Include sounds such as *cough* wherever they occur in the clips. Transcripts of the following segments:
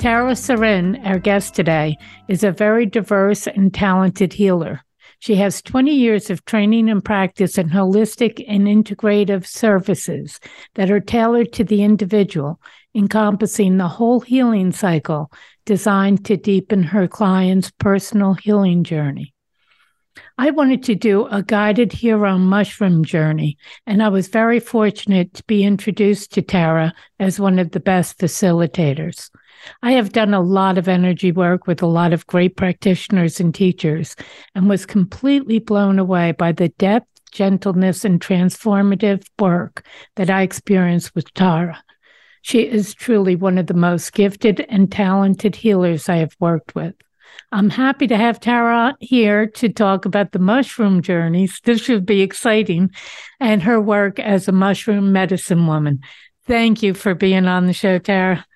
Tara Seren, our guest today, is a very diverse and talented healer. She has 20 years of training and practice in holistic and integrative services that are tailored to the individual, encompassing the whole healing cycle designed to deepen her client's personal healing journey. I wanted to do a guided hero mushroom journey, and I was very fortunate to be introduced to Tara as one of the best facilitators. I have done a lot of energy work with a lot of great practitioners and teachers and was completely blown away by the depth, gentleness, and transformative work that I experienced with Tara. She is truly one of the most gifted and talented healers I have worked with. I'm happy to have Tara here to talk about the mushroom journeys. This should be exciting and her work as a mushroom medicine woman. Thank you for being on the show, Tara.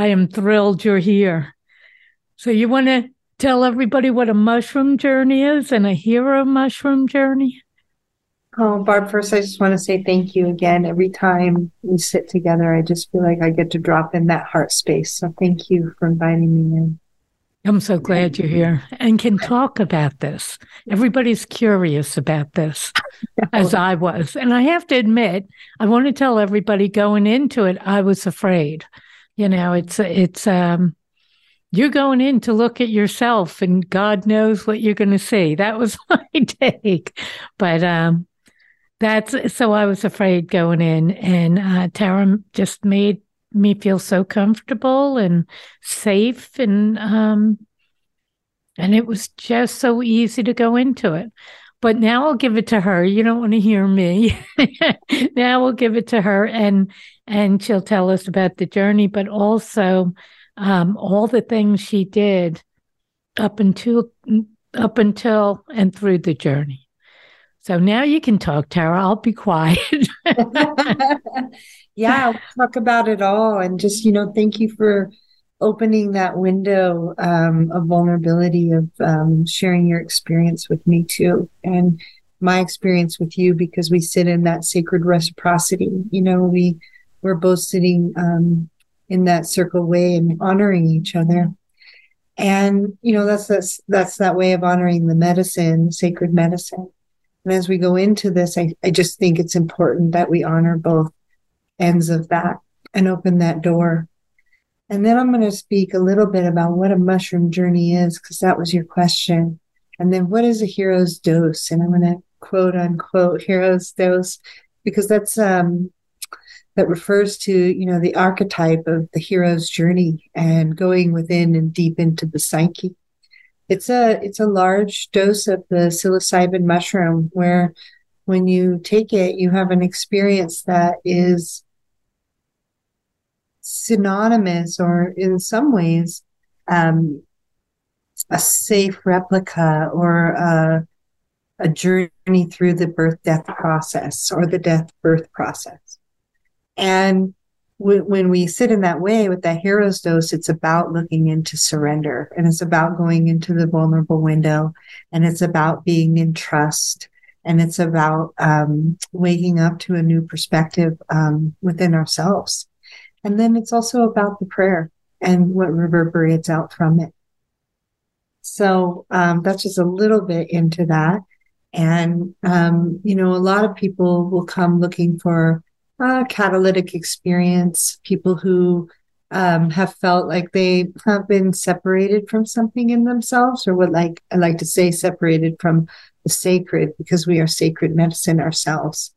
I am thrilled you're here. So, you want to tell everybody what a mushroom journey is and a hero mushroom journey? Oh, Barb, first, I just want to say thank you again. Every time we sit together, I just feel like I get to drop in that heart space. So, thank you for inviting me in. I'm so glad you're here and can talk about this. Everybody's curious about this, *laughs* as I was. And I have to admit, I want to tell everybody going into it, I was afraid you know it's it's um you're going in to look at yourself and god knows what you're going to see. That was *laughs* my take. But um that's so i was afraid going in and uh tara just made me feel so comfortable and safe and um and it was just so easy to go into it but now I'll give it to her. You don't want to hear me. *laughs* now we'll give it to her and and she'll tell us about the journey, but also um, all the things she did up until up until and through the journey. So now you can talk, Tara. I'll be quiet. *laughs* *laughs* yeah, we'll talk about it all. And just, you know, thank you for opening that window um, of vulnerability of um, sharing your experience with me too and my experience with you because we sit in that sacred reciprocity. You know we we're both sitting um, in that circle way and honoring each other. And you know that's that's that's that way of honoring the medicine sacred medicine. And as we go into this i, I just think it's important that we honor both ends of that and open that door and then I'm going to speak a little bit about what a mushroom journey is, because that was your question. And then what is a hero's dose? And I'm going to quote unquote hero's dose, because that's, um, that refers to, you know, the archetype of the hero's journey and going within and deep into the psyche. It's a, it's a large dose of the psilocybin mushroom where when you take it, you have an experience that is synonymous or in some ways um, a safe replica or a, a journey through the birth death process or the death birth process. And w- when we sit in that way with that hero's dose, it's about looking into surrender and it's about going into the vulnerable window and it's about being in trust and it's about um, waking up to a new perspective um, within ourselves and then it's also about the prayer and what reverberates out from it. So um, that's just a little bit into that. And, um, you know, a lot of people will come looking for a catalytic experience, people who um, have felt like they have been separated from something in themselves, or what like I like to say, separated from the sacred, because we are sacred medicine ourselves.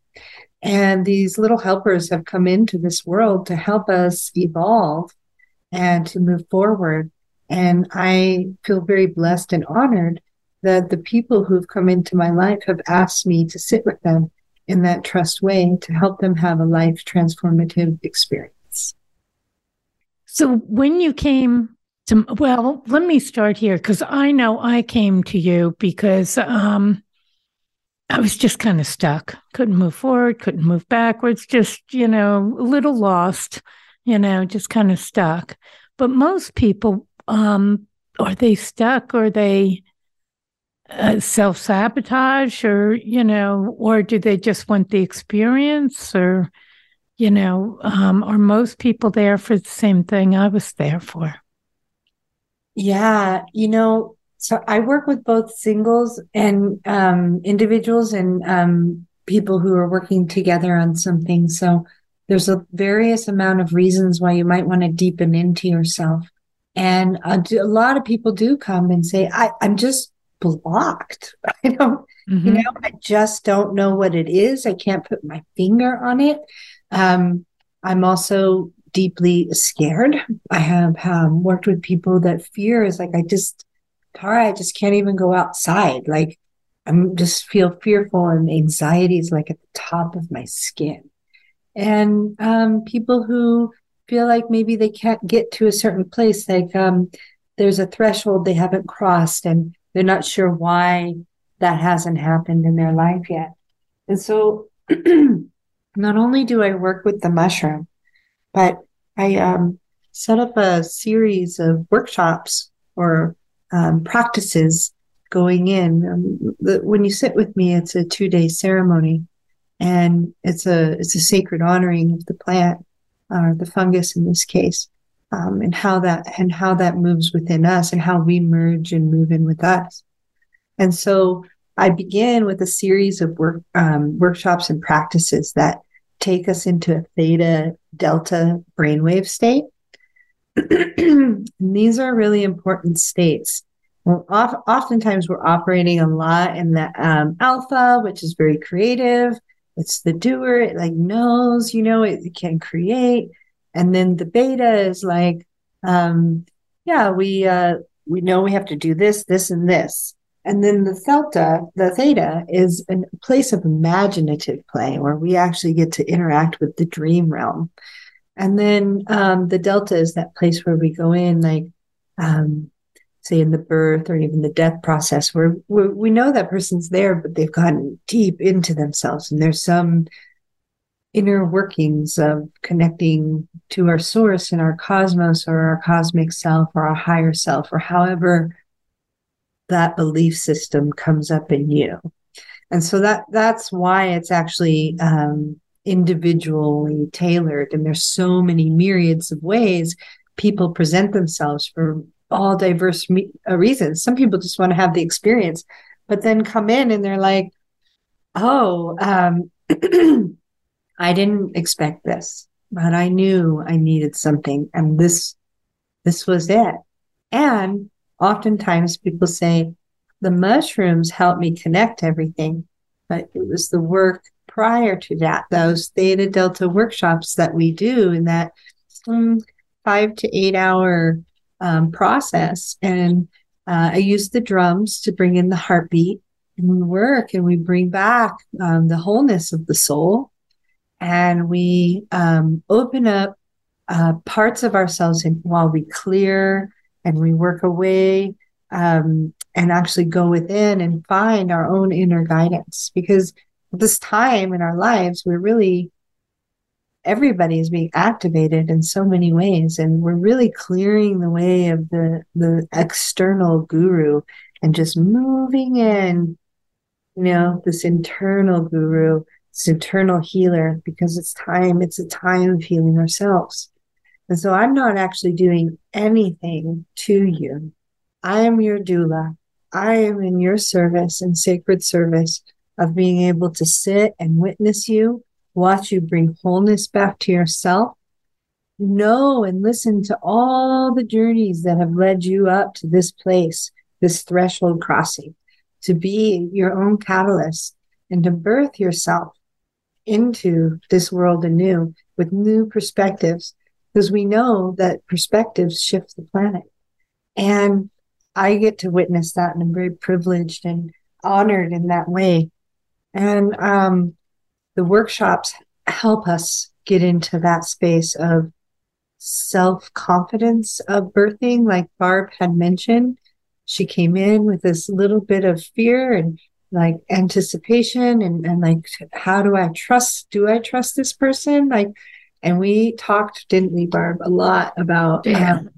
And these little helpers have come into this world to help us evolve and to move forward. And I feel very blessed and honored that the people who've come into my life have asked me to sit with them in that trust way to help them have a life transformative experience. So when you came To, well, let me start here because I know I came to you because um, I was just kind of stuck. Couldn't move forward, couldn't move backwards, just, you know, a little lost, you know, just kind of stuck. But most people, um, are they stuck or they uh, self sabotage or, you know, or do they just want the experience or, you know, um, are most people there for the same thing I was there for? Yeah, you know, so I work with both singles and um, individuals and um, people who are working together on something. So there's a various amount of reasons why you might want to deepen into yourself. And a, a lot of people do come and say, I, I'm just blocked. *laughs* I don't, mm-hmm. you know, I just don't know what it is. I can't put my finger on it. Um, I'm also deeply scared. I have um, worked with people that fear is like, I just, Tara, I just can't even go outside. Like, I'm just feel fearful and anxiety is like at the top of my skin. And um, people who feel like maybe they can't get to a certain place, like um, there's a threshold they haven't crossed and they're not sure why that hasn't happened in their life yet. And so *clears throat* not only do I work with the mushroom, but I um, set up a series of workshops or um, practices going in. Um, the, when you sit with me, it's a two day ceremony, and it's a it's a sacred honoring of the plant or uh, the fungus in this case, um, and how that and how that moves within us, and how we merge and move in with us. And so I begin with a series of work um, workshops and practices that take us into a theta delta brainwave state. *clears throat* these are really important states. Well, oft, oftentimes we're operating a lot in the um, alpha, which is very creative. It's the doer. It like knows, you know, it, it can create. And then the beta is like, um, yeah, we uh, we know we have to do this, this, and this. And then the theta, the theta is a place of imaginative play where we actually get to interact with the dream realm. And then um, the delta is that place where we go in, like, um, say, in the birth or even the death process, where, we know that person's there, but they've gotten deep into themselves. And there's some inner workings of connecting to our source and our cosmos or our cosmic self or our higher self or however that belief system comes up in you. And so that that's why it's actually um, individually tailored. And there's so many myriads of ways people present themselves for all diverse me- uh, reasons. Some people just want to have the experience, but then come in and they're like, "Oh, um, *clears throat* I didn't expect this, but I knew I needed something, and this this was it." And oftentimes people say, the mushrooms helped me connect everything, but it was the work prior to that, those theta delta workshops that we do in that um, five to eight hour um, process. And uh, I use the drums to bring in the heartbeat and we work and we bring back um, the wholeness of the soul and we um, open up uh, parts of ourselves in, while we clear and we work away um, and actually go within and find our own inner guidance because this time in our lives we're really everybody is being activated in so many ways and we're really clearing the way of the the external guru and just moving in you know this internal guru this internal healer because it's time it's a time of healing ourselves and so I'm not actually doing anything to you. I am your doula. I am in your service and sacred service of being able to sit and witness you, watch you bring wholeness back to yourself, know and listen to all the journeys that have led you up to this place, this threshold crossing, to be your own catalyst and to birth yourself into this world anew with new perspectives because we know that perspectives shift the planet. And I get to witness that, and I'm very privileged and honored in that way. And um, the workshops help us get into that space of self confidence of birthing, like Barb had mentioned. She came in with this little bit of fear and like anticipation and, and like, how do I trust? Do I trust this person? Like, and we talked, didn't we, Barb, a lot about. Yeah. Um,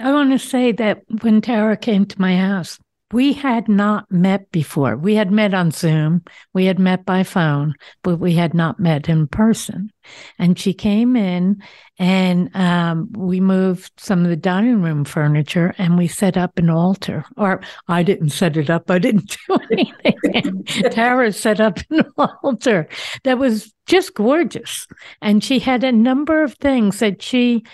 I want to say that when Tara came to my house, we had not met before. We had met on Zoom, we had met by phone, but we had not met in person. And she came in and um, we moved some of the dining room furniture and we set up an altar. Or I didn't set it up, I didn't *laughs* do anything. Tara set up an *laughs* altar that was just gorgeous. And she had a number of things that she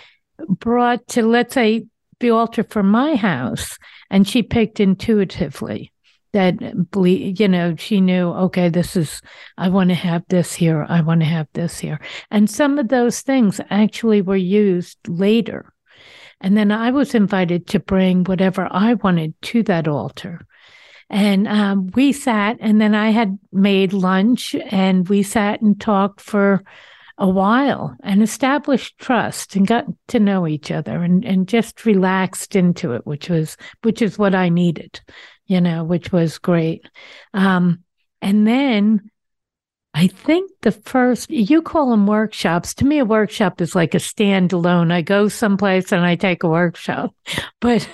brought to, let's say, the altar for my house and she picked intuitively that you know she knew okay this is i want to have this here i want to have this here. And some of those things actually were used later. And then i was invited to bring whatever i wanted to that altar. And um, we sat and then i had made lunch and we sat and talked for a while and established trust and got to know each other and, and just relaxed into it, which was which is what I needed, you know, which was great. Um, and then I think the first you call them workshops. To me, a workshop is like a standalone. I go someplace and I take a workshop, *laughs* but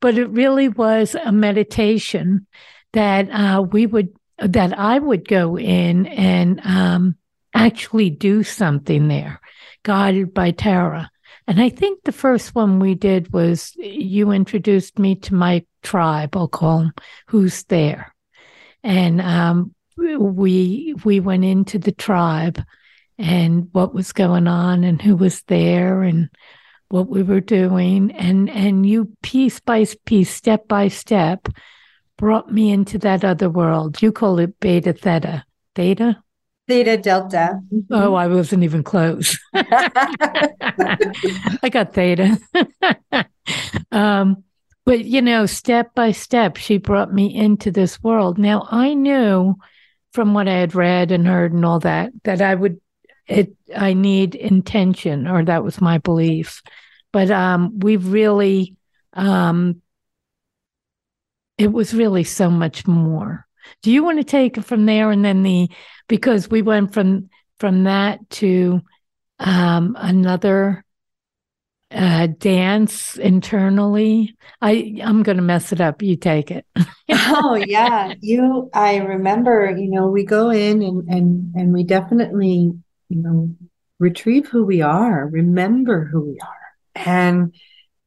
but it really was a meditation that uh, we would that I would go in and um, actually do something there, guided by Tara. And I think the first one we did was you introduced me to my tribe, I'll call them, who's there. And um, we we went into the tribe and what was going on and who was there and what we were doing and and you piece by piece step by step brought me into that other world you call it beta theta theta Theta Delta. Mm-hmm. Oh, I wasn't even close. *laughs* I got Theta. *laughs* um, but, you know, step by step, she brought me into this world. Now, I knew from what I had read and heard and all that, that I would, it, I need intention, or that was my belief. But um, we really, um, it was really so much more. Do you want to take it from there and then the because we went from from that to um, another uh, dance internally. I I'm to mess it up. You take it. *laughs* oh yeah, you. I remember. You know, we go in and and and we definitely you know retrieve who we are, remember who we are, and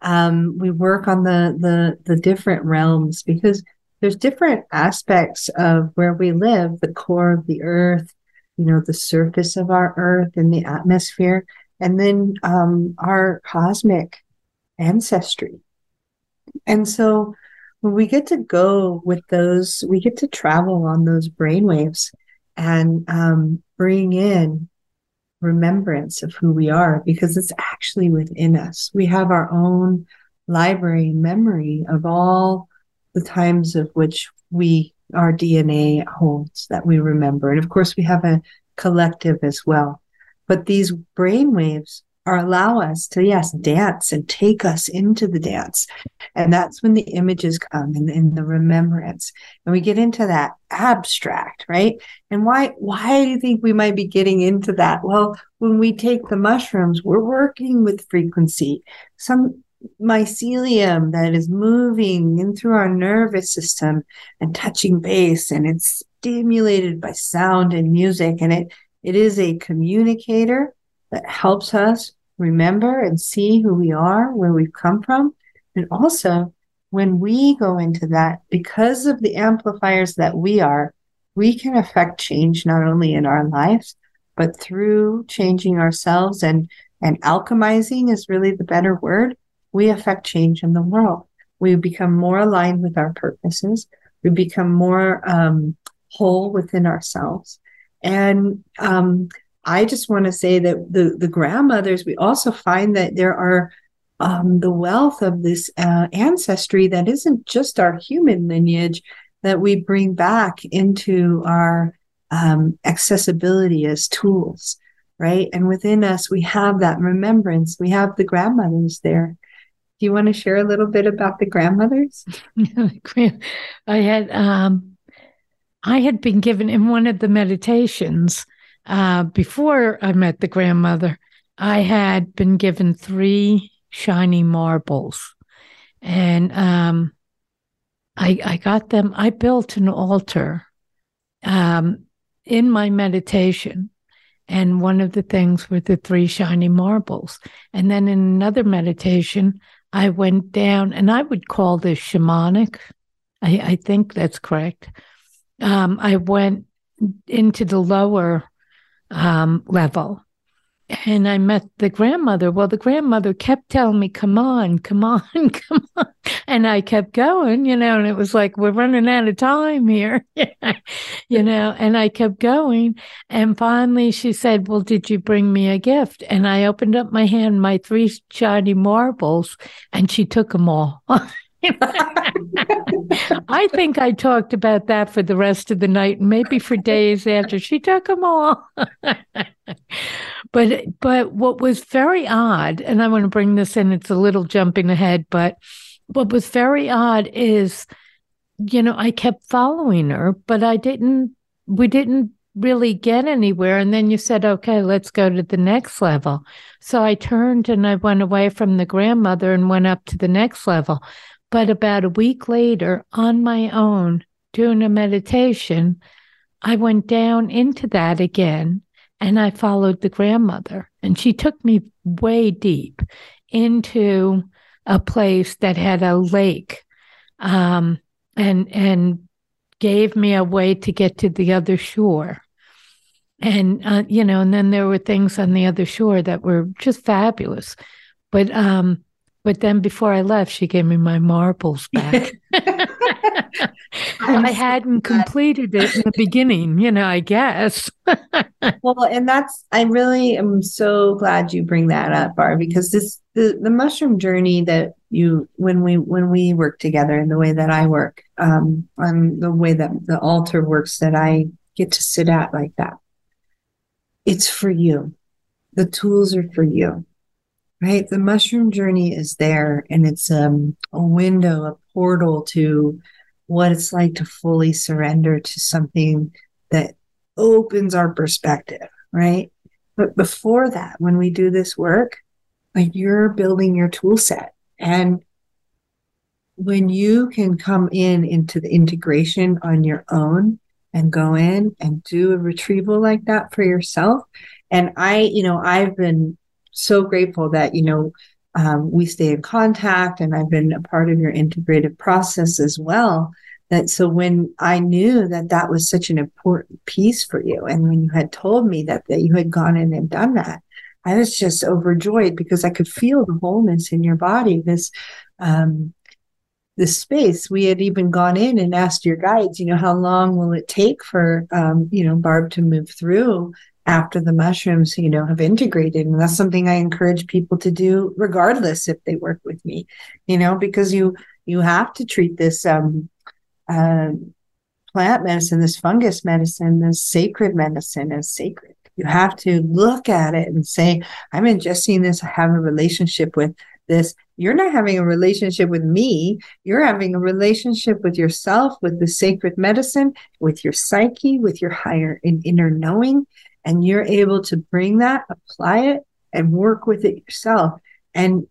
um, we work on the the the different realms because there's different aspects of where we live, the core of the earth, you know, the surface of our earth and the atmosphere, and then um, our cosmic ancestry. And so when we get to go with those, we get to travel on those brainwaves and um, bring in remembrance of who we are because it's actually within us. We have our own library memory of all the times of which we our DNA holds that we remember. And of course, we have a collective as well. But these brain waves are allow us to, yes, dance and take us into the dance. And that's when the images come and, and the remembrance. And we get into that abstract, right? And why, why do you think we might be getting into that? Well, when we take the mushrooms, we're working with frequency. Some mycelium that is moving in through our nervous system and touching base and it's stimulated by sound and music and it it is a communicator that helps us remember and see who we are where we've come from. And also when we go into that because of the amplifiers that we are we can affect change not only in our lives but through changing ourselves and and alchemizing is really the better word we affect change in the world. We become more aligned with our purposes. We become more um, whole within ourselves. And um, I just want to say that the, the grandmothers, we also find that there are um, the wealth of this uh, ancestry that isn't just our human lineage that we bring back into our um, accessibility as tools. right? And within us, we have that remembrance. We have the grandmothers there. Do you want to share a little bit about the grandmothers? *laughs* I had um, I had been given in one of the meditations uh, before I met the grandmother. I had been given three shiny marbles, and um, I I got them. I built an altar um, in my meditation and one of the things were the three shiny marbles. And then in another meditation, I went down, and I would call this shamanic. I, I think that's correct. Um, I went into the lower um, level and I met the grandmother. Well, the grandmother kept telling me, come on, come on, *laughs* come on. And I kept going, you know, and it was like, we're running out of time here, *laughs* you know, and I kept going. And finally she said, well, did you bring me a gift? And I opened up my hand, my three shiny marbles, and she took them all. *laughs* *laughs* I think I talked about that for the rest of the night, maybe for days after. She took them all. *laughs* but but what was very odd, and I want to bring this in, it's a little jumping ahead, but what was very odd is, you know, I kept following her, but I didn't we didn't really get anywhere. And then you said, okay, let's go to the next level. So I turned and I went away from the grandmother and went up to the next level. But about a week later, on my own, doing a meditation, I went down into that again and I followed the grandmother. And she took me way deep into a place that had a lake um, and, and gave me a way to get to the other shore. And, uh, you know, and then there were things on the other shore that were just fabulous. But um, but then before I left, she gave me my marbles back. *laughs* *laughs* I hadn't completed it in the beginning, you know, I guess. *laughs* well, and that's, I really am so glad you bring that up, Barb, because this, the, the mushroom journey that you, when we, when we work together in the way that I work, um, on the way that the altar works that I get to sit at like that, it's for you. The tools are for you right? The mushroom journey is there and it's um, a window, a portal to what it's like to fully surrender to something that opens our perspective, right? But before that, when we do this work, like you're building your tool set. And when you can come in into the integration on your own and go in and do a retrieval like that for yourself. And I, you know, I've been so grateful that, you know, um, we stay in contact and I've been a part of your integrative process as well. That so when I knew that that was such an important piece for you, and when you had told me that, that you had gone in and done that, I was just overjoyed because I could feel the wholeness in your body. This, um, this space. We had even gone in and asked your guides, you know, how long will it take for, um, you know, Barb to move through after the mushrooms, you know, have integrated. And that's something I encourage people to do regardless if they work with me, you know, because you, you have to treat this, um, uh, plant medicine, this fungus medicine, this sacred medicine as sacred. You have to look at it and say, I'm ingesting this. I have a relationship with this. You're not having a relationship with me. You're having a relationship with yourself, with the sacred medicine, with your psyche, with your higher and inner knowing and you're able to bring that, apply it, and work with it yourself. And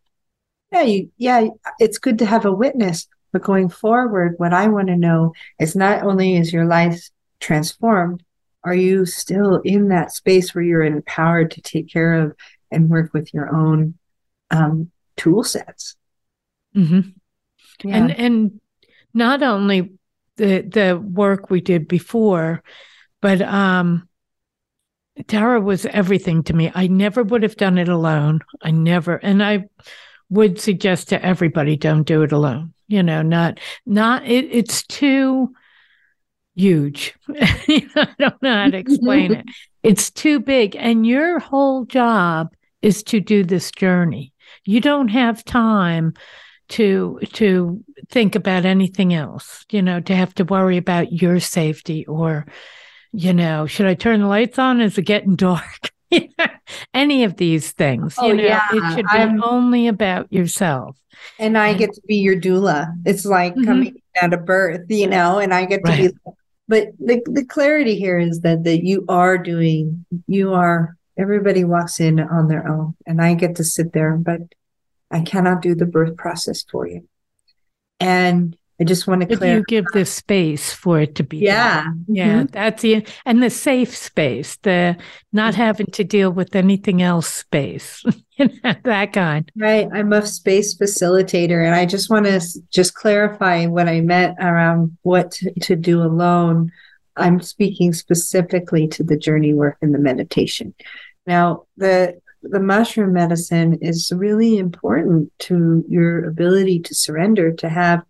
yeah, you, yeah, it's good to have a witness, but going forward, what I want to know is not only is your life transformed, are you still in that space where you're empowered to take care of and work with your own um, tool sets? Mm-hmm. Yeah. And and not only the the work we did before, but um, Tara was everything to me. I never would have done it alone. I never, and I would suggest to everybody, don't do it alone. You know, not, not, it, it's too huge. *laughs* I don't know how to explain it. *laughs* It's too big. And your whole job is to do this journey. You don't have time to to think about anything else you know to have to worry about your safety or you know, should I turn the lights on? Is it getting dark? *laughs* any of these things. Oh, you know, yeah. it should be I'm- only about yourself. And I get to be your doula. It's like Mhm. coming out of birth, you know, and I get to Right. be but the, the clarity here is that that you are doing you are everybody walks in on their own and I get to sit there, but I cannot do the birth process for you. And I just want to clear you give the space for it to be. done. yeah. Yeah, Mhm. that's the and the safe space, the not having to deal with anything else space, *laughs* you know, that kind. Right. I'm a space facilitator, and I just want to just clarify what I meant around what to, to do alone. I'm speaking specifically to the journey work and the meditation. Now, the the mushroom medicine is really important to your ability to surrender, to have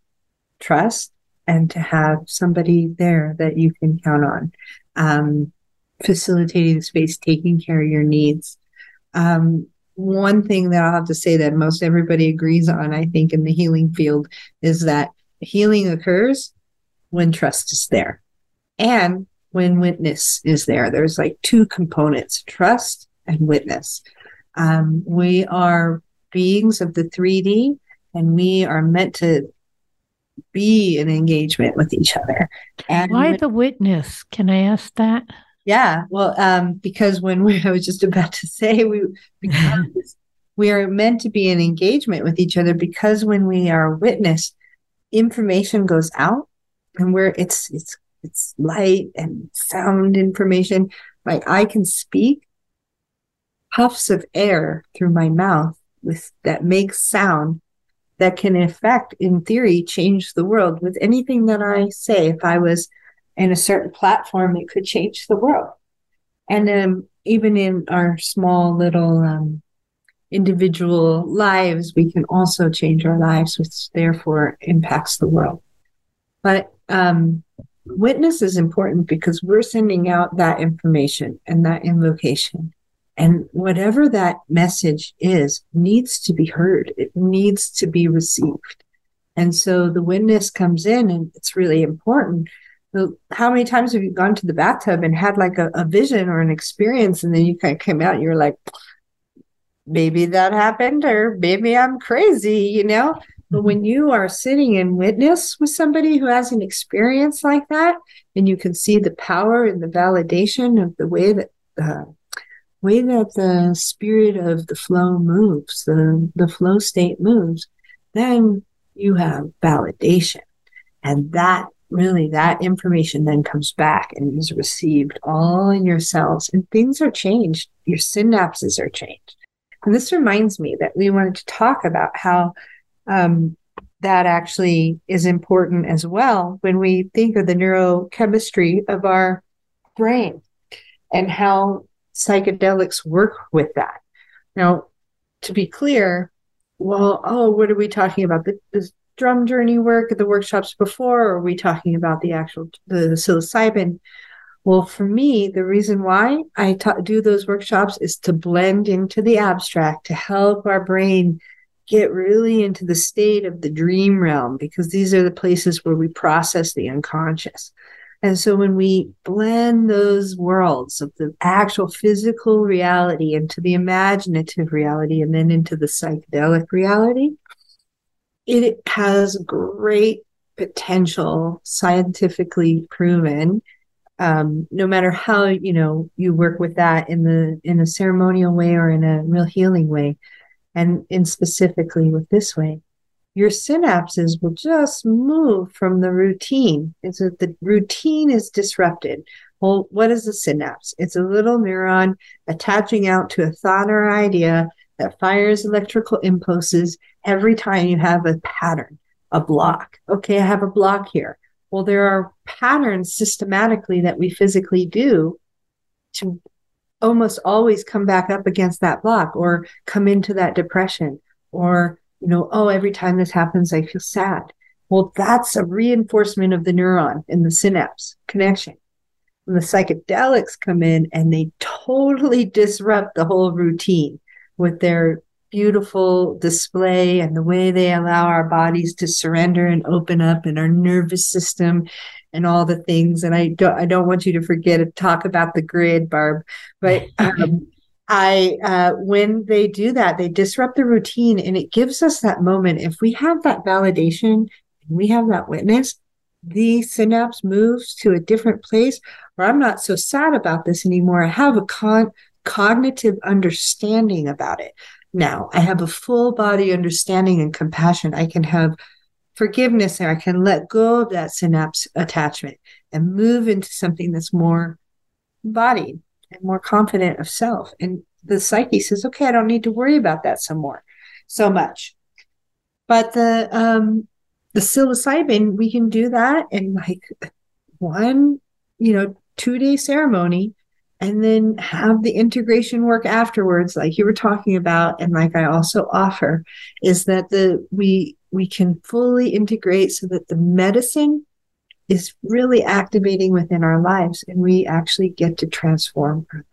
trust, and to have somebody there that you can count on, um, facilitating the space, taking care of your needs. Um, one thing that I'll have to say that most everybody agrees on, I think, in the healing field is that healing occurs when trust is there and when witness is there. There's like two components trust and witness. Um, we are beings of the 3D and we are meant to be in engagement with each other. And Why when- the witness? Can I ask that? yeah, well, um, because when we, *laughs* I was just about to say we, because *laughs* we are meant to be in engagement with each other, because when we are witness, information goes out, and where it's it's it's light and sound information. Like I can speak puffs of air through my mouth with that makes sound that can, in fact, in theory, change the world with anything that I say. If I was in a certain platform, it could change the world. And um, even in our small little um, individual lives, we can also change our lives, which therefore impacts the world. But um, witness is important because we're sending out that information and that invocation. And whatever that message is, needs to be heard. It needs to be received. And so the witness comes in, and it's really important how many times have you gone to the bathtub and had like a, a vision or an experience and then you kind of came out and you're like maybe that happened or maybe i'm crazy you know but mm-hmm. when you are sitting in witness with somebody who has an experience like that and you can see the power and the validation of the way that the way that the spirit of the flow moves the the flow state moves then you have validation. And that really that information then comes back and is received all in your cells and things are changed. Your synapses are changed. And this reminds me that we wanted to talk about how um, that actually is important as well when we think of the neurochemistry of our brain and how psychedelics work with that. Now to be clear well oh what are we talking about? The, this drum journey work at the workshops before or are we talking about the actual the psilocybin? Well for me the reason why i ta- do those workshops is to blend into the abstract to help our brain get really into the state of the dream realm because these are the places where we process the unconscious and so when we blend those worlds of the actual physical reality into the imaginative reality and then into the psychedelic reality it has great potential, scientifically proven. Um, no matter how you know you work with that in the in a ceremonial way or in a real healing way, and in specifically with this way, your synapses will just move from the routine. It's that the routine is disrupted. Well, what is a synapse? It's a little neuron attaching out to a thought or idea that fires electrical impulses every time you have a pattern, a block. Okay, I have a block here. Well, there are patterns systematically that we physically do to almost always come back up against that block or come into that depression or, you know, oh, every time this happens, I feel sad. Well, that's a reinforcement of the neuron in the synapse connection. When the psychedelics come in and they totally disrupt the whole routine with their beautiful display and the way they allow our bodies to surrender and open up and our nervous system and all the things and i don't i don't want you to forget to talk about the grid barb but *laughs* um, I, uh, when they do that, they disrupt the routine and it gives us that moment. If we have that validation we have that witness, the synapse moves to a different place where I'm not so sad about this anymore. I have a con- cognitive understanding about it. Now I have a full body understanding and compassion. I can have forgiveness and I can let go of that synapse attachment and move into something that's more embodied and more confident of self. And the psyche says, okay, I don't need to worry about that some more, so much. But the um the psilocybin, we can do that in like one, you know, two day ceremony and then have the integration work afterwards like you were talking about and like i also offer is that the we we can fully integrate so that the medicine is really activating within our lives and we actually get to transform our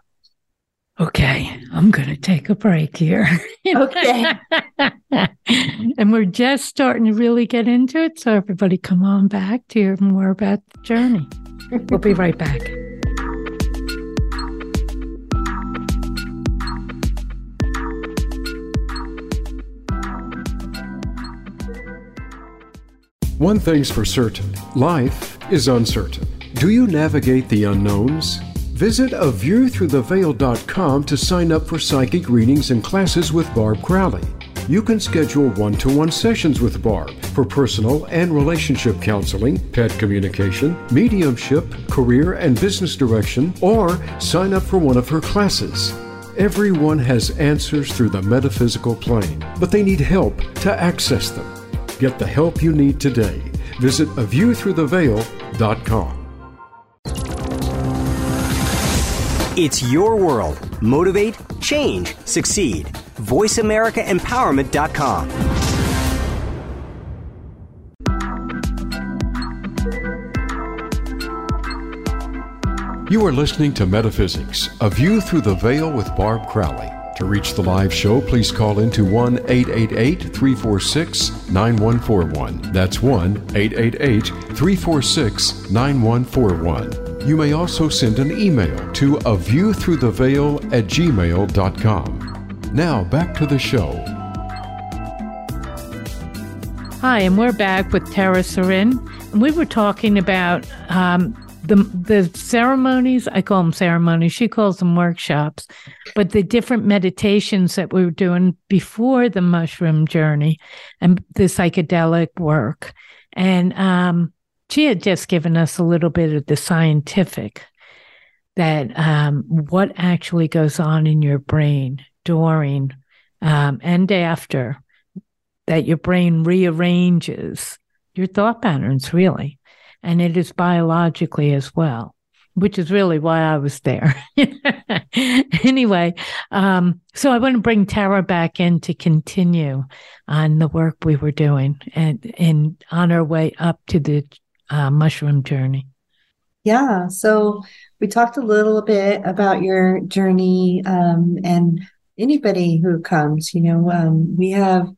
Okay, I'm going to take a break here. Okay. *laughs* and we're just starting to really get into it. So, everybody, come on back to hear more about the journey. we'll be right back. One thing's for certain life is uncertain. Do you navigate the unknowns? Visit a view through the aviewthroughtheveil.com to sign up for psychic readings and classes with Barb Crowley. You can schedule one to one sessions with Barb for personal and relationship counseling, pet communication, mediumship, career and business direction, or sign up for one of her classes. Everyone has answers through the metaphysical plane, but they need help to access them. Get the help you need today. Visit aviewthroughtheveil.com. It's your world. Motivate, change, succeed. VoiceAmericaEmpowerment.com. You are listening to Metaphysics, A View Through the Veil with Barb Crowley. To reach the live show, please call into 1 888 346 9141. That's 1 888 346 9141. You may also send an email to a view through the veil at gmail.com. Now back to the show. Hi, and we're back with Tara Seren. And we were talking about um, the the ceremonies i call them ceremonies she calls them workshops but the different meditations that we were doing before the mushroom journey and the psychedelic work. And um, she had just given us a little bit of the scientific that um, what actually goes on in your brain during um, and after that your brain rearranges your thought patterns really and it is biologically as well, which is really why I was there. *laughs* anyway, um, so I want to bring Tara back in to continue on the work we were doing and, and on our way up to the uh, mushroom journey. Yeah. So we talked a little bit about your journey um, and anybody who comes, you know, um, we have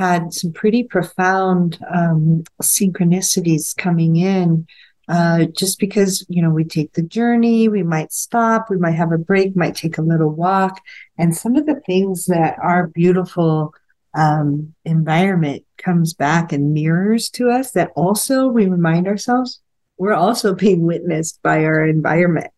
had some pretty profound um, synchronicities coming in. Uh, just because you know we take the journey, we might stop, we might have a break, might take a little walk, and some of the things that our beautiful um, environment comes back and mirrors to us. That also we remind ourselves we're also being witnessed by our environment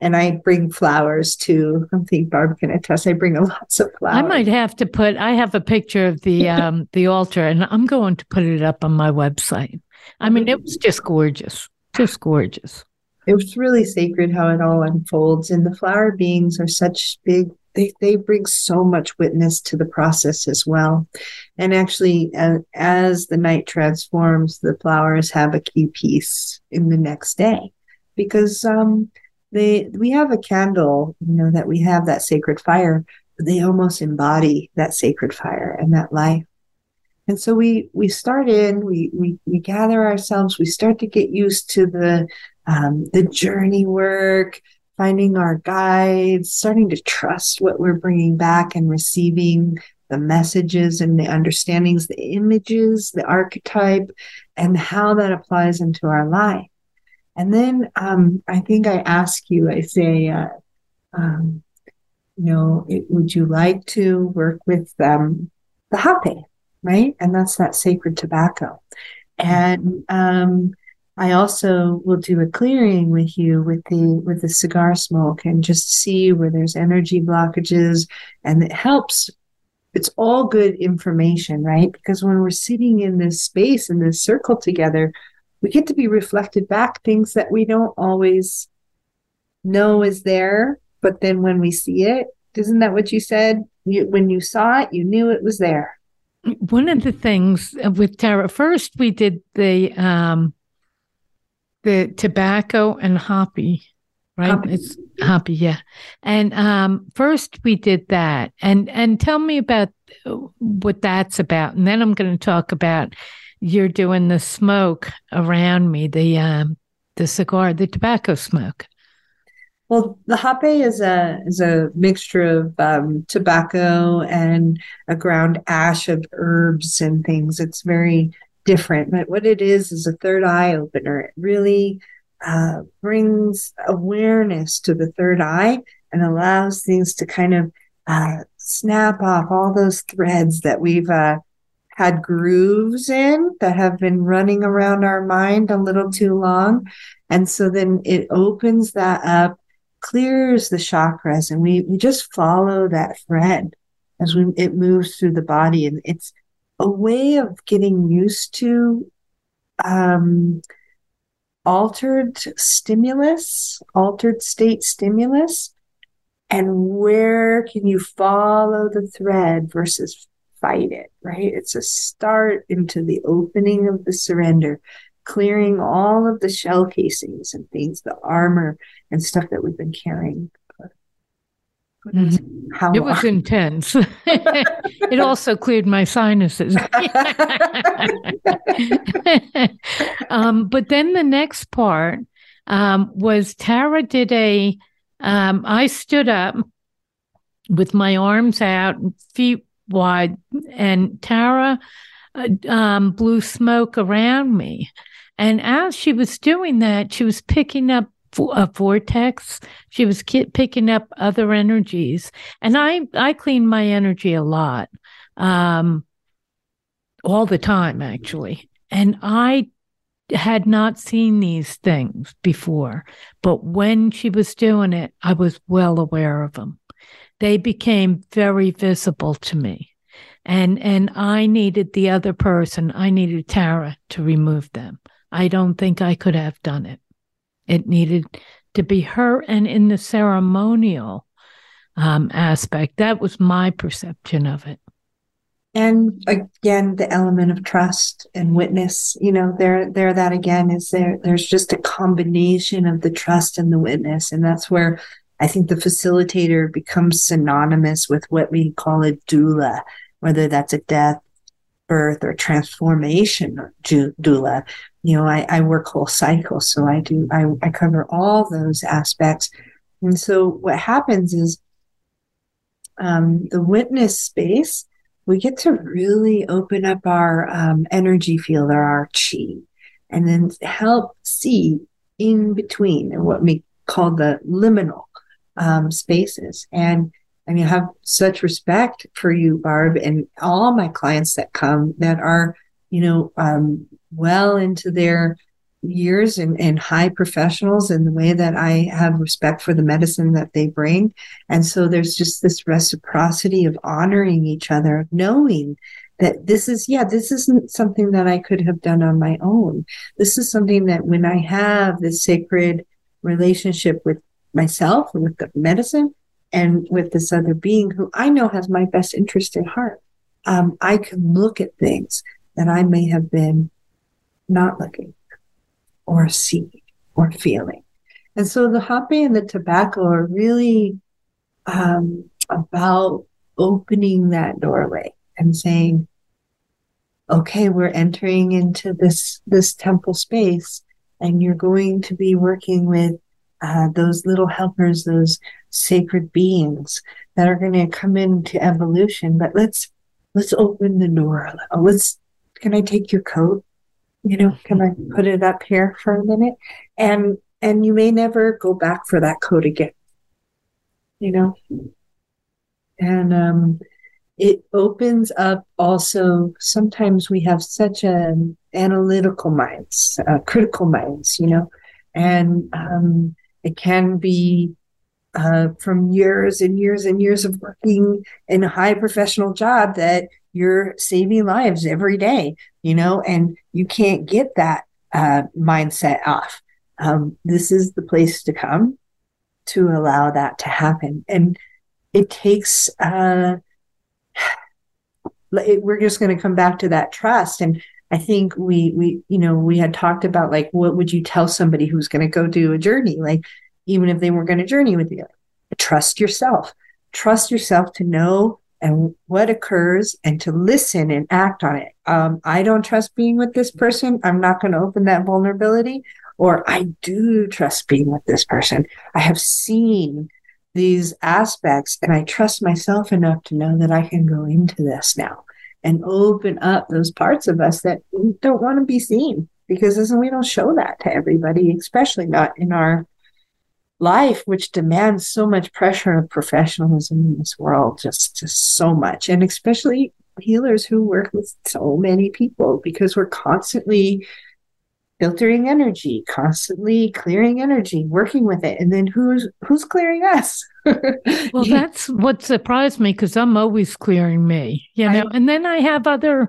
and I bring flowers too. I think Barb can attest. I bring a lots of flowers. I might have to put. I have a picture of the um the altar, and I'm going to put it up on my website. I mean, it was just gorgeous, just gorgeous. It was really sacred how it all unfolds, and the flower beings are such big. They they bring so much witness to the process as well. And actually, as, as the night transforms, the flowers have a key piece in the next day, because um they we have a candle you know that we have that sacred fire they almost embody that sacred fire and that life. And so we we start in we we, we gather ourselves we start to get used to the um, the journey work finding our guides starting to trust what we're bringing back and receiving the messages and the understandings the images the archetype and how that applies into our life and then um, I think I ask you, I say, uh, um, you know, it, would you like to work with um, the hape, right? And that's that sacred tobacco. And um, I also will do a clearing with you with the with the cigar smoke and just see where there's energy blockages, and it helps. It's all good information, right? Because when we're sitting in this space in this circle together, we get to be reflected back things that we don't always know is there but then when we see it, isn't that what you said? You, when you saw it, you knew it was there. One of the things with Tara, first we did the um, the tobacco and hape, right? Hape. It's hape, yeah. And um, first we did that, and and tell me about what that's about, and then I'm going to talk about you're doing the smoke around me, the um, the cigar, the tobacco smoke. Well, the hape is a is a mixture of um, tobacco and a ground ash of herbs and things. It's very different, but what it is is a third eye opener. It really uh, brings awareness to the third eye and allows things to kind of uh, snap off all those threads that we've uh, had grooves in that have been running around our mind a little too long. And so then it opens that up clears the chakras and we, we just follow that thread as we it moves through the body and it's a way of getting used to um, altered stimulus altered state stimulus and where can you follow the thread versus fight it right it's a start into the opening of the surrender clearing all of the shell casings and things, the armor and stuff that we've been carrying. Mm-hmm. How it was intense. *laughs* it also cleared my sinuses. *laughs* um, but then the next part um, was Tara did a. Um, I stood up with my arms out, feet wide, and Tara uh, um, blew smoke around me. And as she was doing that, she was picking up a vortex. She was picking up other energies. And I, I clean my energy a lot, um, all the time, actually. And I had not seen these things before. But when she was doing it, I was well aware of them. They became very visible to me. And, and I needed the other person, I needed Tara to remove them. I don't think I could have done it. It needed to be her. And in the ceremonial um, aspect, that was my perception of it. And again, the element of trust and witness, you know, there, there, that again is there. There's just a combination of the trust and the witness. And that's where I think the facilitator becomes synonymous with what we call a doula, whether that's a death, birth, or transformation doula you know, I, I work whole cycle. So I do, I, I cover all those aspects. And so what happens is um, the witness space, we get to really open up our um, energy field or our chi and then help see in between and what we call the liminal um, spaces. And I mean, I have such respect for you, Barb, and all my clients that come that are, you know, um, well into their years and, and high professionals in the way that I have respect for the medicine that they bring. And so there's just this reciprocity of honoring each other, knowing that this is, yeah, this isn't something that I could have done on my own. This is something that when I have this sacred relationship with myself with the medicine and with this other being who I know has my best interest at heart, um, I can look at things that I may have been not looking or seeing or feeling. And so the hape and the tobacco are really um, about opening that doorway and saying, okay, we're entering into this, this temple space and you're going to be working with uh, those little helpers, those sacred beings that are going to come into evolution. But let's, let's open the door. Let's, can I take your coat? you know can i put it up here for a minute and and you may never go back for that coat again you know And um, it opens up also, sometimes we have such an analytical minds, uh, critical minds, you know, and um, it can be uh, from years and years and years of working in a high professional job that you're saving lives every day, you know, and you can't get that uh, mindset off. Um, this is the place to come to allow that to happen. And it takes, uh, *sighs* it, we're just going to come back to that trust. And I think we, we, you know, we had talked about like, what would you tell somebody who's going to go do a journey? Like, even if they weren't going to journey with you, trust yourself. Trust yourself to know and what occurs and to listen and act on it. Um, I don't trust being with this person. I'm not going to open that vulnerability. Or I do trust being with this person. I have seen these aspects and I trust myself enough to know that I can go into this now and open up those parts of us that don't want to be seen because we don't show that to everybody, especially not in our life, which demands so much pressure of professionalism in this world, just, just so much. And especially healers who work with so many people because we're constantly filtering energy constantly clearing energy working with it and then who's who's clearing us *laughs* well that's what surprised me because i'm always clearing me you know I, and then i have other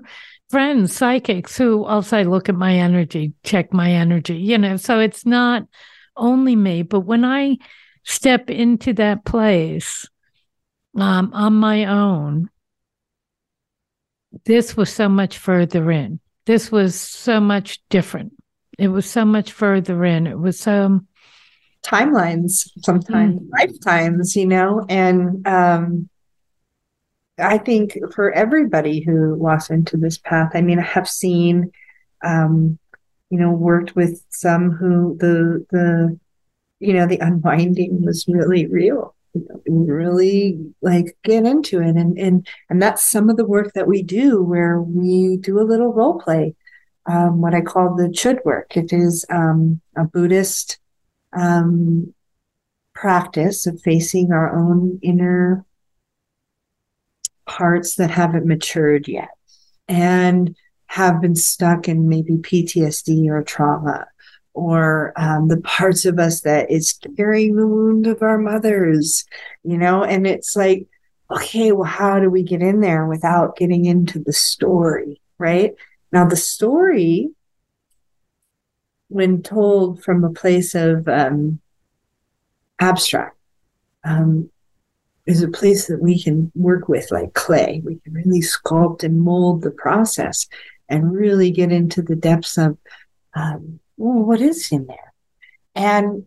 friends psychics who i'll look at my energy check my energy you know so it's not only me. But when I step into that place um, on my own, this was so much further in. This was so much different. It was so much further in. It was so timelines, sometimes mm. lifetimes, you know, and um, I think for everybody who walks into this path, I mean, I have seen um, you know, worked with some who the the you know the unwinding was really real. You know, really like get into it, and and and that's some of the work that we do, where we do a little role play, um, what I call the Chöd work. It is um, a Buddhist um, practice of facing our own inner parts that haven't matured yet, and have been stuck in maybe PTSD or trauma, or um, the parts of us that is carrying the wound of our mothers, you know, and it's like, okay, well, how do we get in there without getting into the story, right? Now, the story, when told from a place of um, abstract, um, is a place that we can work with like clay. We can really sculpt and mold the process and really get into the depths of um, well, what is in there. And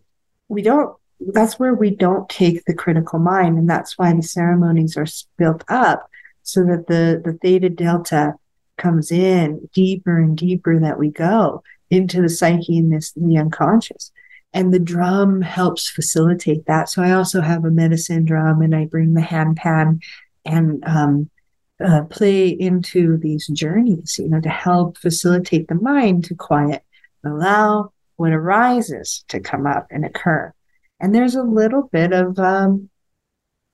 we don't, that's where we don't take the critical mind. And that's why the ceremonies are built up so that the, the theta delta comes in deeper and deeper that we go into the psyche and this, the unconscious. And the drum helps facilitate that. So I also have a medicine drum and I bring the hand pan and um, uh, play into these journeys, you know, to help facilitate the mind to quiet allow what arises to come up and occur. And there's a little bit of um,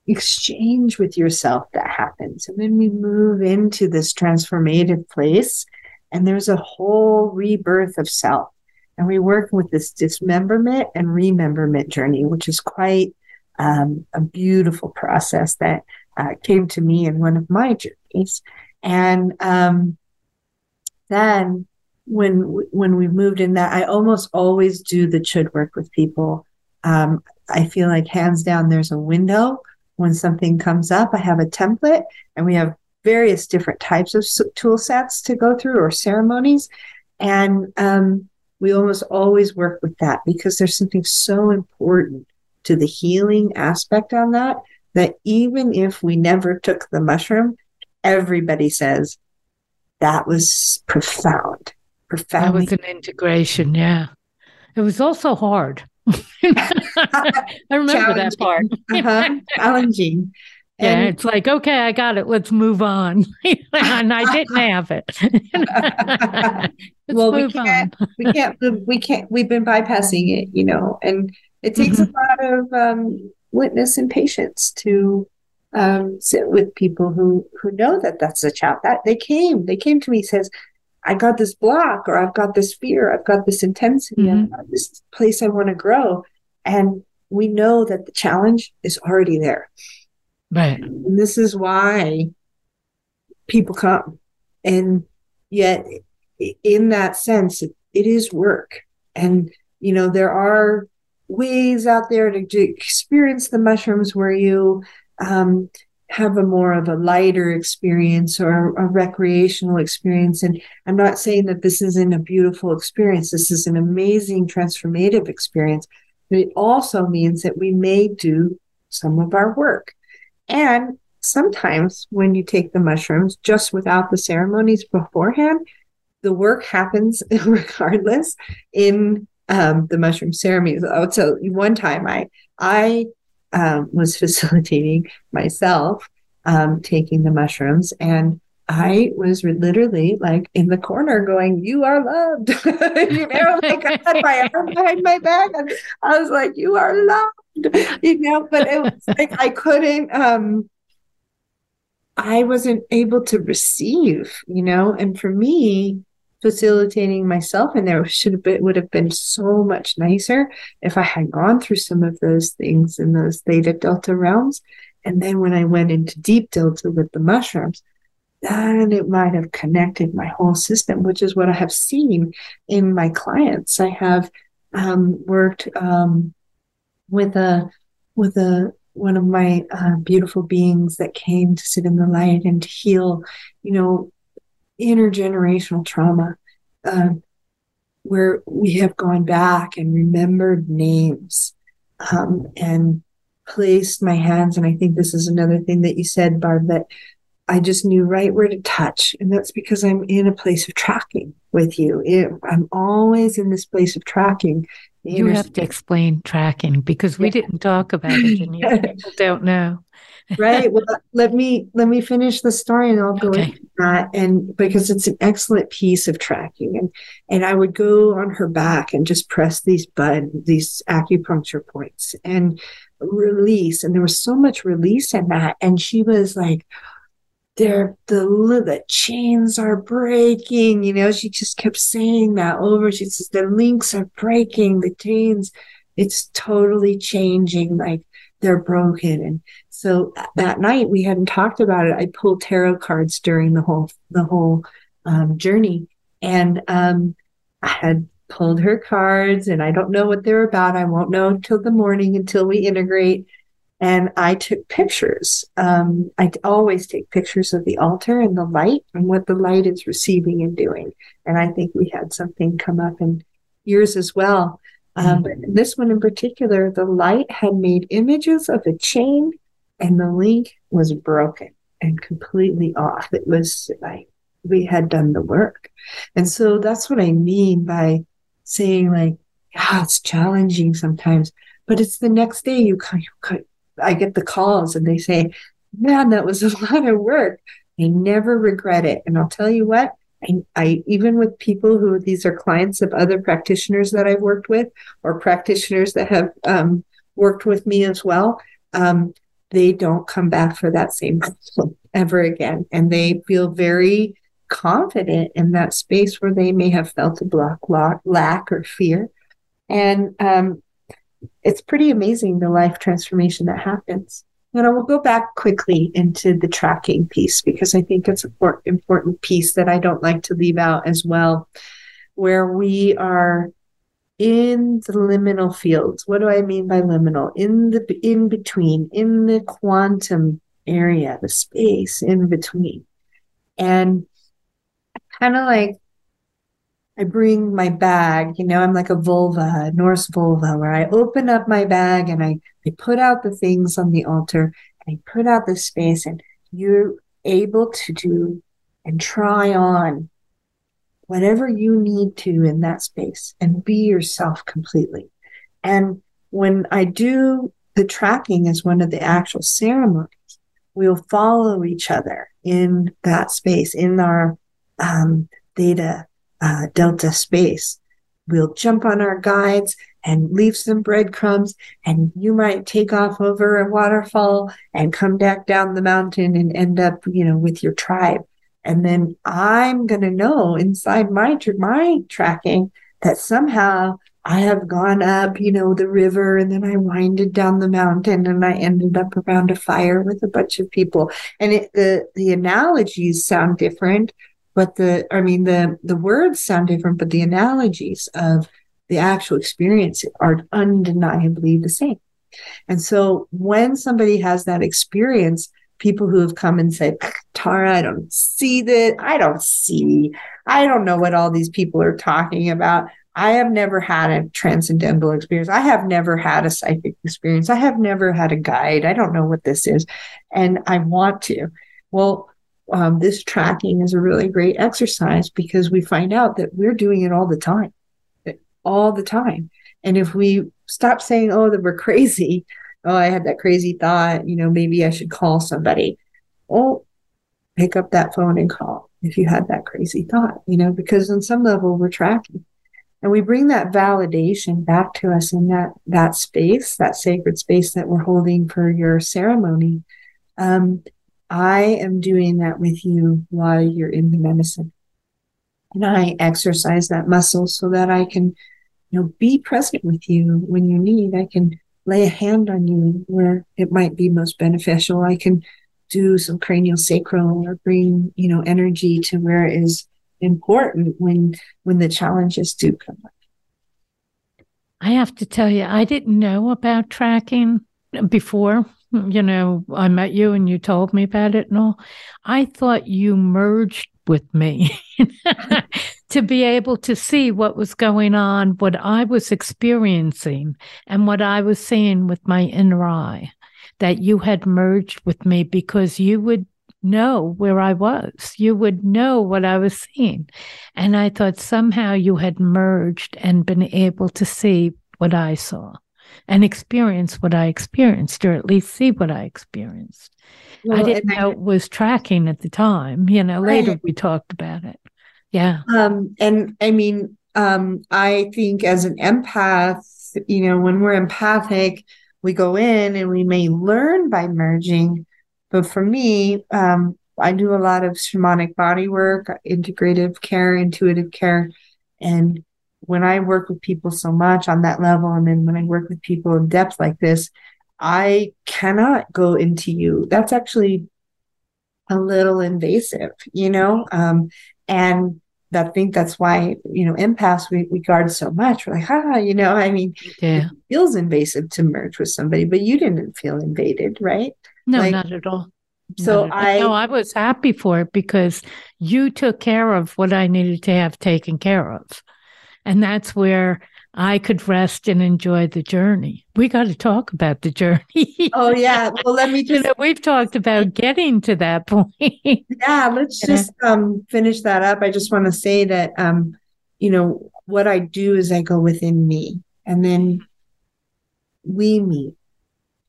exchange with yourself that happens. And then we move into this transformative place, and there's a whole rebirth of self. And we work with this dismemberment and rememberment journey, which is quite um, a beautiful process that uh, came to me in one of my journeys. And um, then when when we moved in that, I almost always do the Chöd work with people. Um, I feel like hands down, there's a window when something comes up. I have a template, and we have various different types of tool sets to go through or ceremonies, and um, we almost always work with that because there's something so important to the healing aspect on that that even if we never took the mushroom, everybody says that was profound. Profound. That was an integration, yeah. It was also hard. *laughs* I remember that part. uh-huh. Challenging. Yeah, and, it's like, okay, I got it. Let's move on. *laughs* and I didn't have it. *laughs* well, we can't, we can't, we can't, we've been bypassing it, you know, and it takes mm-hmm. a lot of um, witness and patience to um, sit with people who who know that that's a challenge. That they came, they came to me says, "I got this block, or I've got this fear, I've got this intensity, mm-hmm. I've got this place I want to grow," and we know that the challenge is already there. Right. And this is why people come, and yet, in that sense, it, it is work, and you know there are ways out there to, to experience the mushrooms where you um, have a more of a lighter experience or a, a, recreational experience. And I'm not saying that this isn't a beautiful experience. This is an amazing transformative experience, but it also means that we may do some of our work. And sometimes when you take the mushrooms just without the ceremonies beforehand, the work happens *laughs* regardless in um, the mushroom ceremonies. So one time I I um, was *laughs* facilitating myself um, taking the mushrooms and I was literally like in the corner going, You are loved. *laughs* you know, like I had my arm behind my back and I was like, You are loved. You know, but it was *laughs* like I couldn't um I wasn't able to receive, you know, and for me, facilitating myself in there should have been, would have been so much nicer if I had gone through some of those things in those theta delta realms. And then when I went into deep delta with the mushrooms, then it might have connected my whole system, which is what I have seen in my clients. I have um, worked um, with a with a one of my uh, beautiful beings that came to sit in the light and to heal, you know, intergenerational trauma uh, where we have gone back and remembered names um, and placed my hands. And I think this is another thing that you said, Barb, that I just knew right where to touch. And that's because I'm in a place of tracking with you. It, I'm always in this place of tracking. You have to explain tracking because we yeah. didn't talk about it and *laughs* people don't know right. Well, let me let me finish the story and I'll go okay. into that. And because it's an excellent piece of tracking, and and I would go on her back and just press these button these acupuncture points and release. And there was so much release in that. And she was like, "There, the the chains are breaking." You know, she just kept saying that over. She says, "The links are breaking. The chains." It's totally changing. Like they're broken. And so that night we hadn't talked about it. I pulled tarot cards during the whole the whole um, journey, and um, I had pulled her cards, and I don't know what they're about. I won't know until the morning until we integrate. And I took pictures. Um, I always take pictures of the altar and the light and what the light is receiving and doing. And I think we had something come up in yours as well. Um, but this one in particular, the light had made images of a chain and the link was broken and completely off. It was like we had done the work. And so that's what I mean by saying like, yeah, it's challenging sometimes, but it's the next day you kind of, I get the calls and they say, man, that was a *laughs* lot of work. I never regret it. And I'll tell you what, I, I, even with people who these are clients of other practitioners that I've worked with or practitioners that have um, worked with me as well, um, they don't come back for that same problem ever again, and they feel very confident in that space where they may have felt a block, lack, or fear, and um, it's pretty amazing the life transformation that happens. And I will go back quickly into the tracking piece because I think it's an important piece that I don't like to leave out as well, where we are in the liminal fields. What do I mean by liminal? In the in between, in the quantum area, the space in between. And kind of like I bring my bag, you know, I'm like a völva, a Norse völva, where I open up my bag and I, I put out the things on the altar and I put out the space and you're able to do and try on whatever you need to in that space and be yourself completely. And when I do the tracking as one of the actual ceremonies, we'll follow each other in that space, in our um, theta uh, delta space. We'll jump on our guides and leave some breadcrumbs and you might take off over a waterfall and come back down the mountain and end up, you know, with your tribe. And then I'm going to know inside my, my tracking that somehow I have gone up, you know, the river and then I winded down the mountain and I ended up around a fire with a bunch of people. And it, the, the analogies sound different, but the, I mean, the, the words sound different, but the analogies of the actual experience are undeniably the same. And so when somebody has that experience, people who have come and said, Tara, I don't see that. I don't see. I don't know what all these people are talking about. I have never had a transcendental experience. I have never had a psychic experience. I have never had a guide. I don't know what this is. And I want to. Well, um, this tracking is a really great exercise because we find out that we're doing it all the time, all the time. And if we stop saying, oh, that we're crazy, *laughs* oh, I had that crazy thought, you know, maybe I should call somebody. Well, pick up that phone and call if you had that crazy thought, you know, because on some level we're tracking and we bring that validation back to us in that that space that sacred space that we're holding for your ceremony um, i am doing that with you while you're in the medicine and i exercise that muscle so that i can you know be present with you when you need i can lay a hand on you where it might be most beneficial i can do some cranial sacral or bring you know energy to where it is important when when the challenges do come up. I have to tell you, I didn't know about tracking before. Mm, you know, I met you and you told me about it and all. I thought you merged with me *laughs* to be able to see what was going on, what I was experiencing, and what I was seeing with my inner eye. That you had merged with me because you would know where I was. You would know what I was seeing. And I thought somehow you had merged and been able to see what I saw and experience what I experienced, or at least see what I experienced. Well, I didn't know I, it was tracking at the time. You know, later I, we talked about it. Yeah. Um, and I mean, um, I think as an empath, you know, when we're empathic, we go in and we may learn by merging, but for me, um, I do a lot of shamanic body work, integrative care, intuitive care. And when I work with people so much on that level, and then when I work with people in depth like this, I cannot go into you. That's actually a little invasive, you know? Um, and I think that's why, you know, empaths we, we guard so much. We're like, ah, you know, I mean, yeah. it feels invasive to merge with somebody, but you didn't feel invaded, right? No, like, not at all. So at all. I no, I was happy for it because you took care of what I needed to have taken care of. And that's where I could rest and enjoy the journey. We got to talk about the journey. *laughs* oh yeah. Well, let me *laughs* just you know, we've talked about getting to that point. *laughs* yeah, let's just um finish that up. I just want to say that um you know, what I do is I go within me and then we meet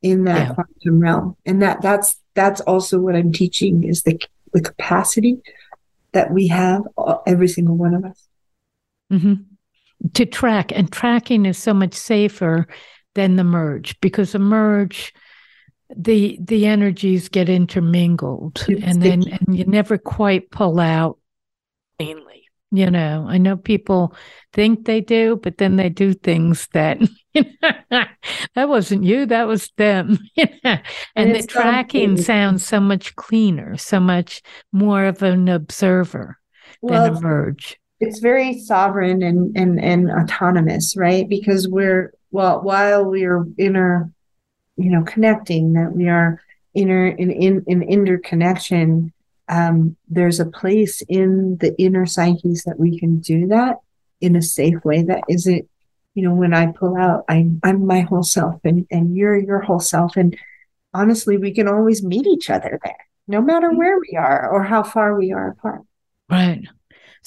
in that yeah. quantum realm and that that's that's also what i'm teaching is the the capacity that we have every single one of us mm-hmm. To track and tracking is so much safer than the merge because the merge the the energies get intermingled it's and then and you never quite pull out cleanly you know, I know people think they do, but then they do things that *laughs* that wasn't you, that was them. *laughs* and, and the tracking so sounds so much cleaner, so much more of an observer well, than a merge. It's very sovereign and, and and autonomous, right? Because we're well while we are inner, you know, connecting, that we are inner in in, in interconnection um, there's a place in the inner psyches that we can do that in a safe way that isn't you know when i pull out i'm i'm my whole self and and you're your whole self. And honestly we can always meet each other there no matter where we are or how far we are apart. Right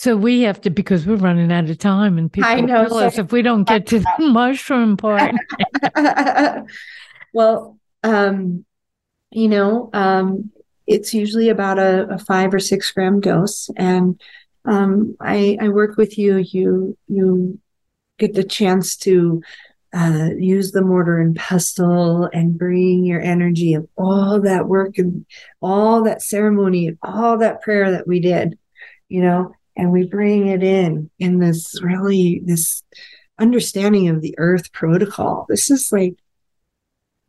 so we have to because we're running out of time and people I know, so us if we don't get to the *laughs* mushroom part *laughs* well um you know um it's usually about a, a five or six gram dose. And um, I, I work with you. You you get the chance to uh, use the mortar and pestle and bring your energy of all that work and all that ceremony and all that prayer that we did, you know, and we bring it in in this really this understanding of the earth protocol. This is like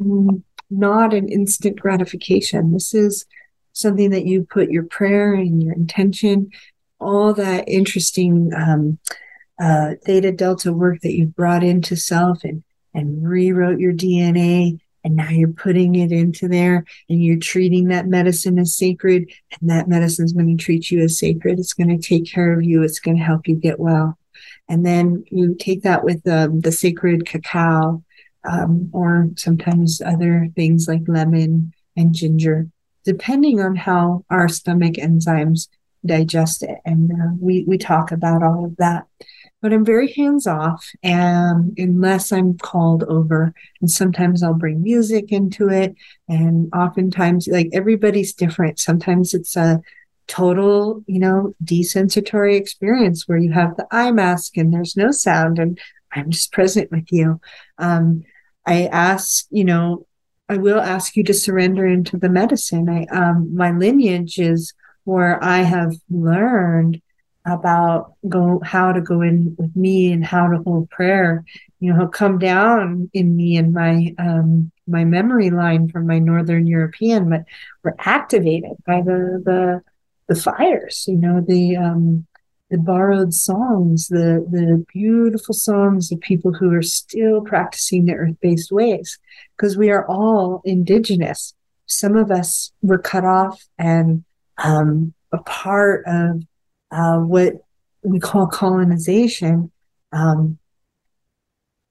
mm, not an instant gratification. This is something that you put your prayer and your intention, all that interesting um, uh, theta delta work that you've brought into self and and rewrote your DNA and now you're putting it into there and you're treating that medicine as sacred. And that medicine is going to treat you as sacred. It's going to take care of you. It's going to help you get well. And then you take that with um, the sacred cacao um, or sometimes other things like lemon and ginger depending on how our stomach enzymes digest it. And uh, we we talk about all of that but I'm very hands off and unless I'm called over and sometimes I'll bring music into it and oftentimes like everybody's different. Sometimes it's a total you know desensatory experience where you have the eye mask and there's no sound and I'm just present with you. Um, I ask you know I will ask you to surrender into the medicine. I um, my lineage is where I have learned about go how to go in with me and how to hold prayer. You know he'll come down in me and my um my memory line from my northern european but we're activated by the the the fires you know the um the borrowed songs the the beautiful songs of people who are still practicing the earth-based ways. Because we are all indigenous. Some of us were cut off and um a part of uh, what we call colonization um,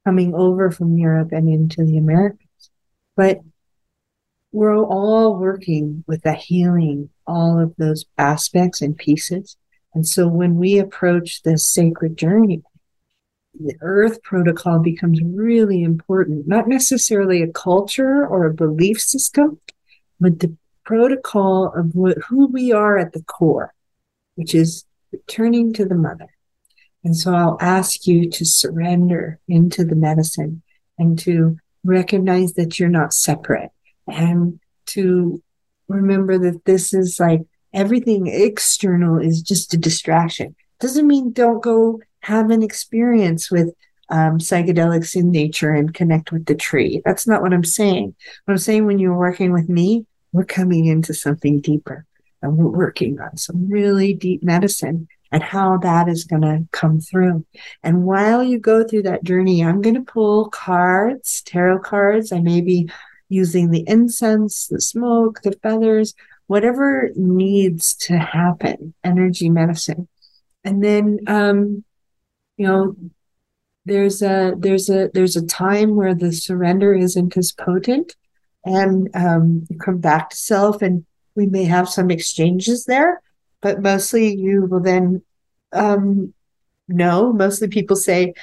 coming over from Europe and into the Americas. But we're all working with the healing, all of those aspects and pieces. And so when we approach this sacred journey, the earth protocol becomes really important, not necessarily a culture or a belief system, but the protocol of what, who we are at the core, which is returning to the mother. And so I'll ask you to surrender into the medicine and to recognize that you're not separate and to remember that this is like everything external is just a distraction. Doesn't mean don't go have an experience with um, psychedelics in nature and connect with the tree. That's not what I'm saying. What I'm saying when you're working with me, we're coming into something deeper and we're working on some really deep medicine and how that is going to come through. And while you go through that journey, I'm going to pull cards, tarot cards. I may be using the incense, the smoke, the feathers, whatever needs to happen, energy medicine. And then, um, you know, there's a there's a there's a time where the surrender isn't as potent and um, you come back to self and we may have some exchanges there, but mostly you will then um, know. Mostly people say,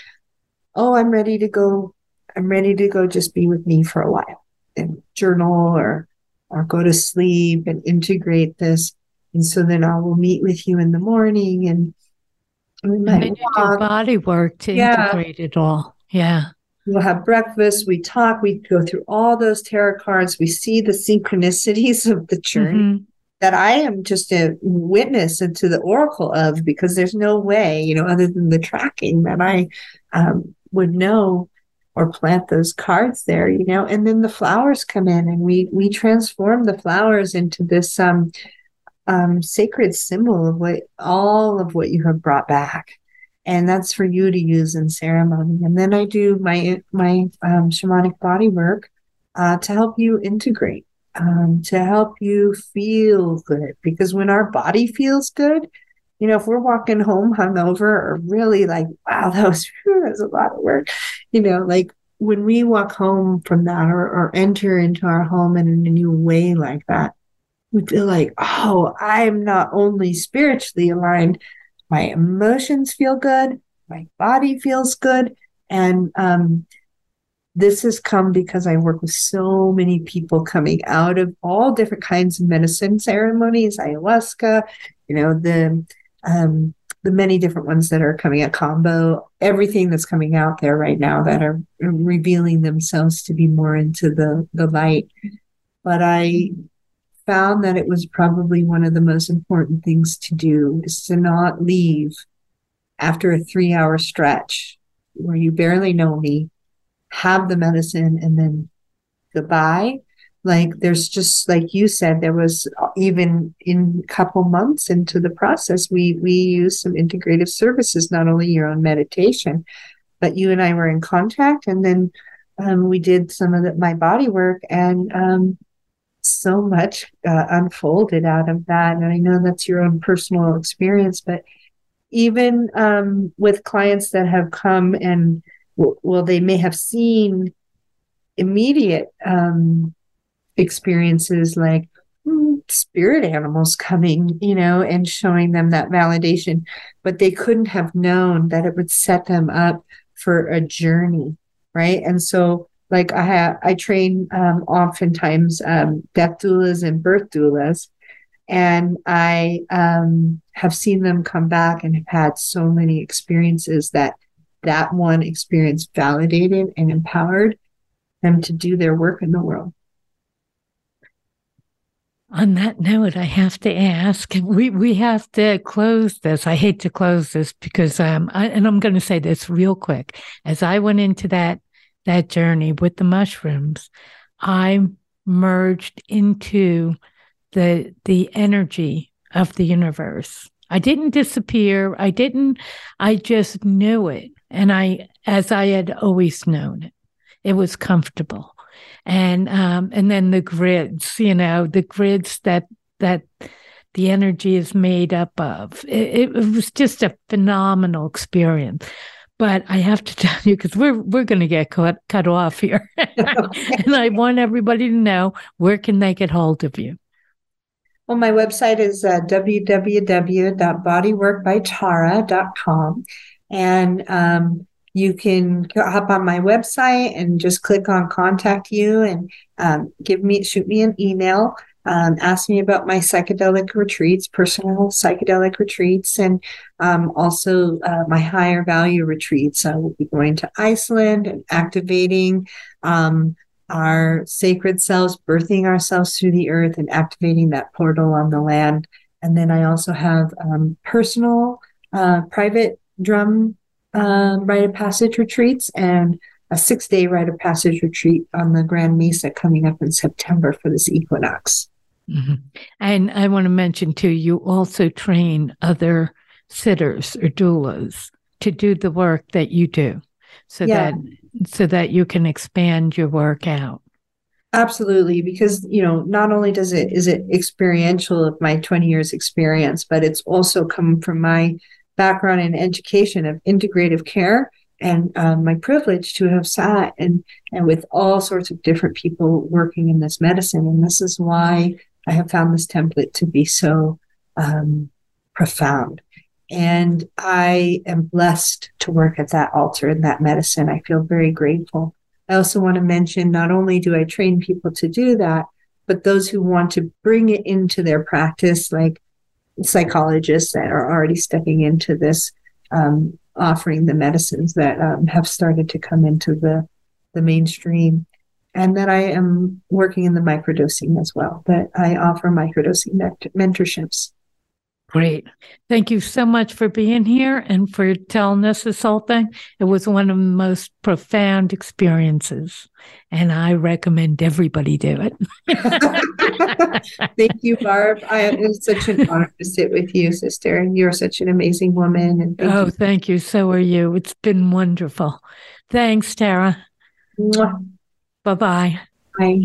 "Oh, I'm ready to go. I'm ready to go. Just be with me for a while and journal or or go to sleep and integrate this." And so then I will meet with you in the morning and we might and do body work to yeah. integrate it all. Yeah. We'll have breakfast. We talk. We go through all those tarot cards. We see the synchronicities *laughs* of the journey mm-hmm. that I am just a witness into the oracle of because there's no way, you know, other than the tracking that I um, would know or plant those cards there, you know. And then the flowers come in, and we we transform the flowers into this um, um, sacred symbol of what all of what you have brought back and that's for you to use in ceremony. And then I do my my um, shamanic body work uh, to help you integrate, um, to help you feel good. Because when our body feels good, you know, if we're walking home hungover or really like, wow, *laughs* that was whew, that was a lot of work, you know, like when we walk home from that or, or enter into our home in a new way like that, we feel like, oh, I'm not only spiritually aligned, my emotions feel good, my body feels good. And um, this has come because I work with so many people coming out of all different kinds of medicine ceremonies, ayahuasca, you know, the um, the many different ones that are coming out, kambo, everything that's coming out there right now that are revealing themselves to be more into the, the light. But I found that it was probably one of the most important things to do is to not leave after a three hour stretch where you barely know me, have the medicine and then goodbye. Like there's just like you said there was even in a couple months into the process we we used some integrative services not only your own meditation but you and i were in contact. And then um, we did some of the, my body work and um, so much uh, unfolded out of that and i know that's your own personal experience but even um, with clients that have come and well they may have seen immediate um, experiences like mm, spirit animals coming, you know, and showing them that validation, but they couldn't have known that it would set them up for a journey, right? And so, like I have, I train um, oftentimes um, death doulas and birth doulas, and I um, have seen them come back and have had so many experiences that that one experience validated and empowered them to do their work in the world. On that note, I have to ask, we, we have to close this. I hate to close this because, um, I, and I'm going to say this real quick. As I went into that, that journey with the mushrooms, I merged into the, the energy of the universe. I didn't disappear. I didn't, I just knew it. And I, as I had always known it, it was comfortable and um, and then the grids, you know, the grids that that the energy is made up of. It, it was just a phenomenal experience. But I have to *laughs* tell you, because we're we're going to get cut cut off here, *laughs* and I want everybody to know where can they get hold of you. Well, my website is uh, www.bodyworkbytara.com. And um, you can hop on my website and just click on contact you and um, give me shoot me an email um, ask me about my psychedelic retreats personal psychedelic retreats and um, also uh, my higher value retreats. I will be going to iceland and activating um, our sacred selves birthing ourselves through the earth and activating that portal on the land. And then i also have um, personal uh, private drum um, rite of passage retreats and a six day rite of passage retreat on the Grand Mesa coming up in September for this equinox. Mm-hmm. And I want to mention too, you also train other sitters or doulas to do the work that you do so yeah. that so that you can expand your work out absolutely because you know not only does it is it experiential of my 20 years experience but it's also come from my background in education of integrative care and um, my privilege to have sat and and with all sorts of different people working in this medicine. And this is why i have found this template to be so um, profound. And i am blessed to work at that altar in that medicine. I feel very grateful. I also want to mention not only do i train people to do that but those who want to bring it into their practice like psychologists that are already stepping into this, um, offering the medicines that um, have started to come into the the mainstream, and that I am working in the microdosing as well. That I offer microdosing mentorships Great. Thank you so much for being here and for telling us this whole thing. It was one of the most profound experiences, and I recommend everybody do it. *laughs* thank you, Barb. I, it's such an honor to sit with you, sister. You're such an amazing woman. And thank oh, you. thank you. So are you. It's been wonderful. Thanks, Tara. Bye-bye. Bye.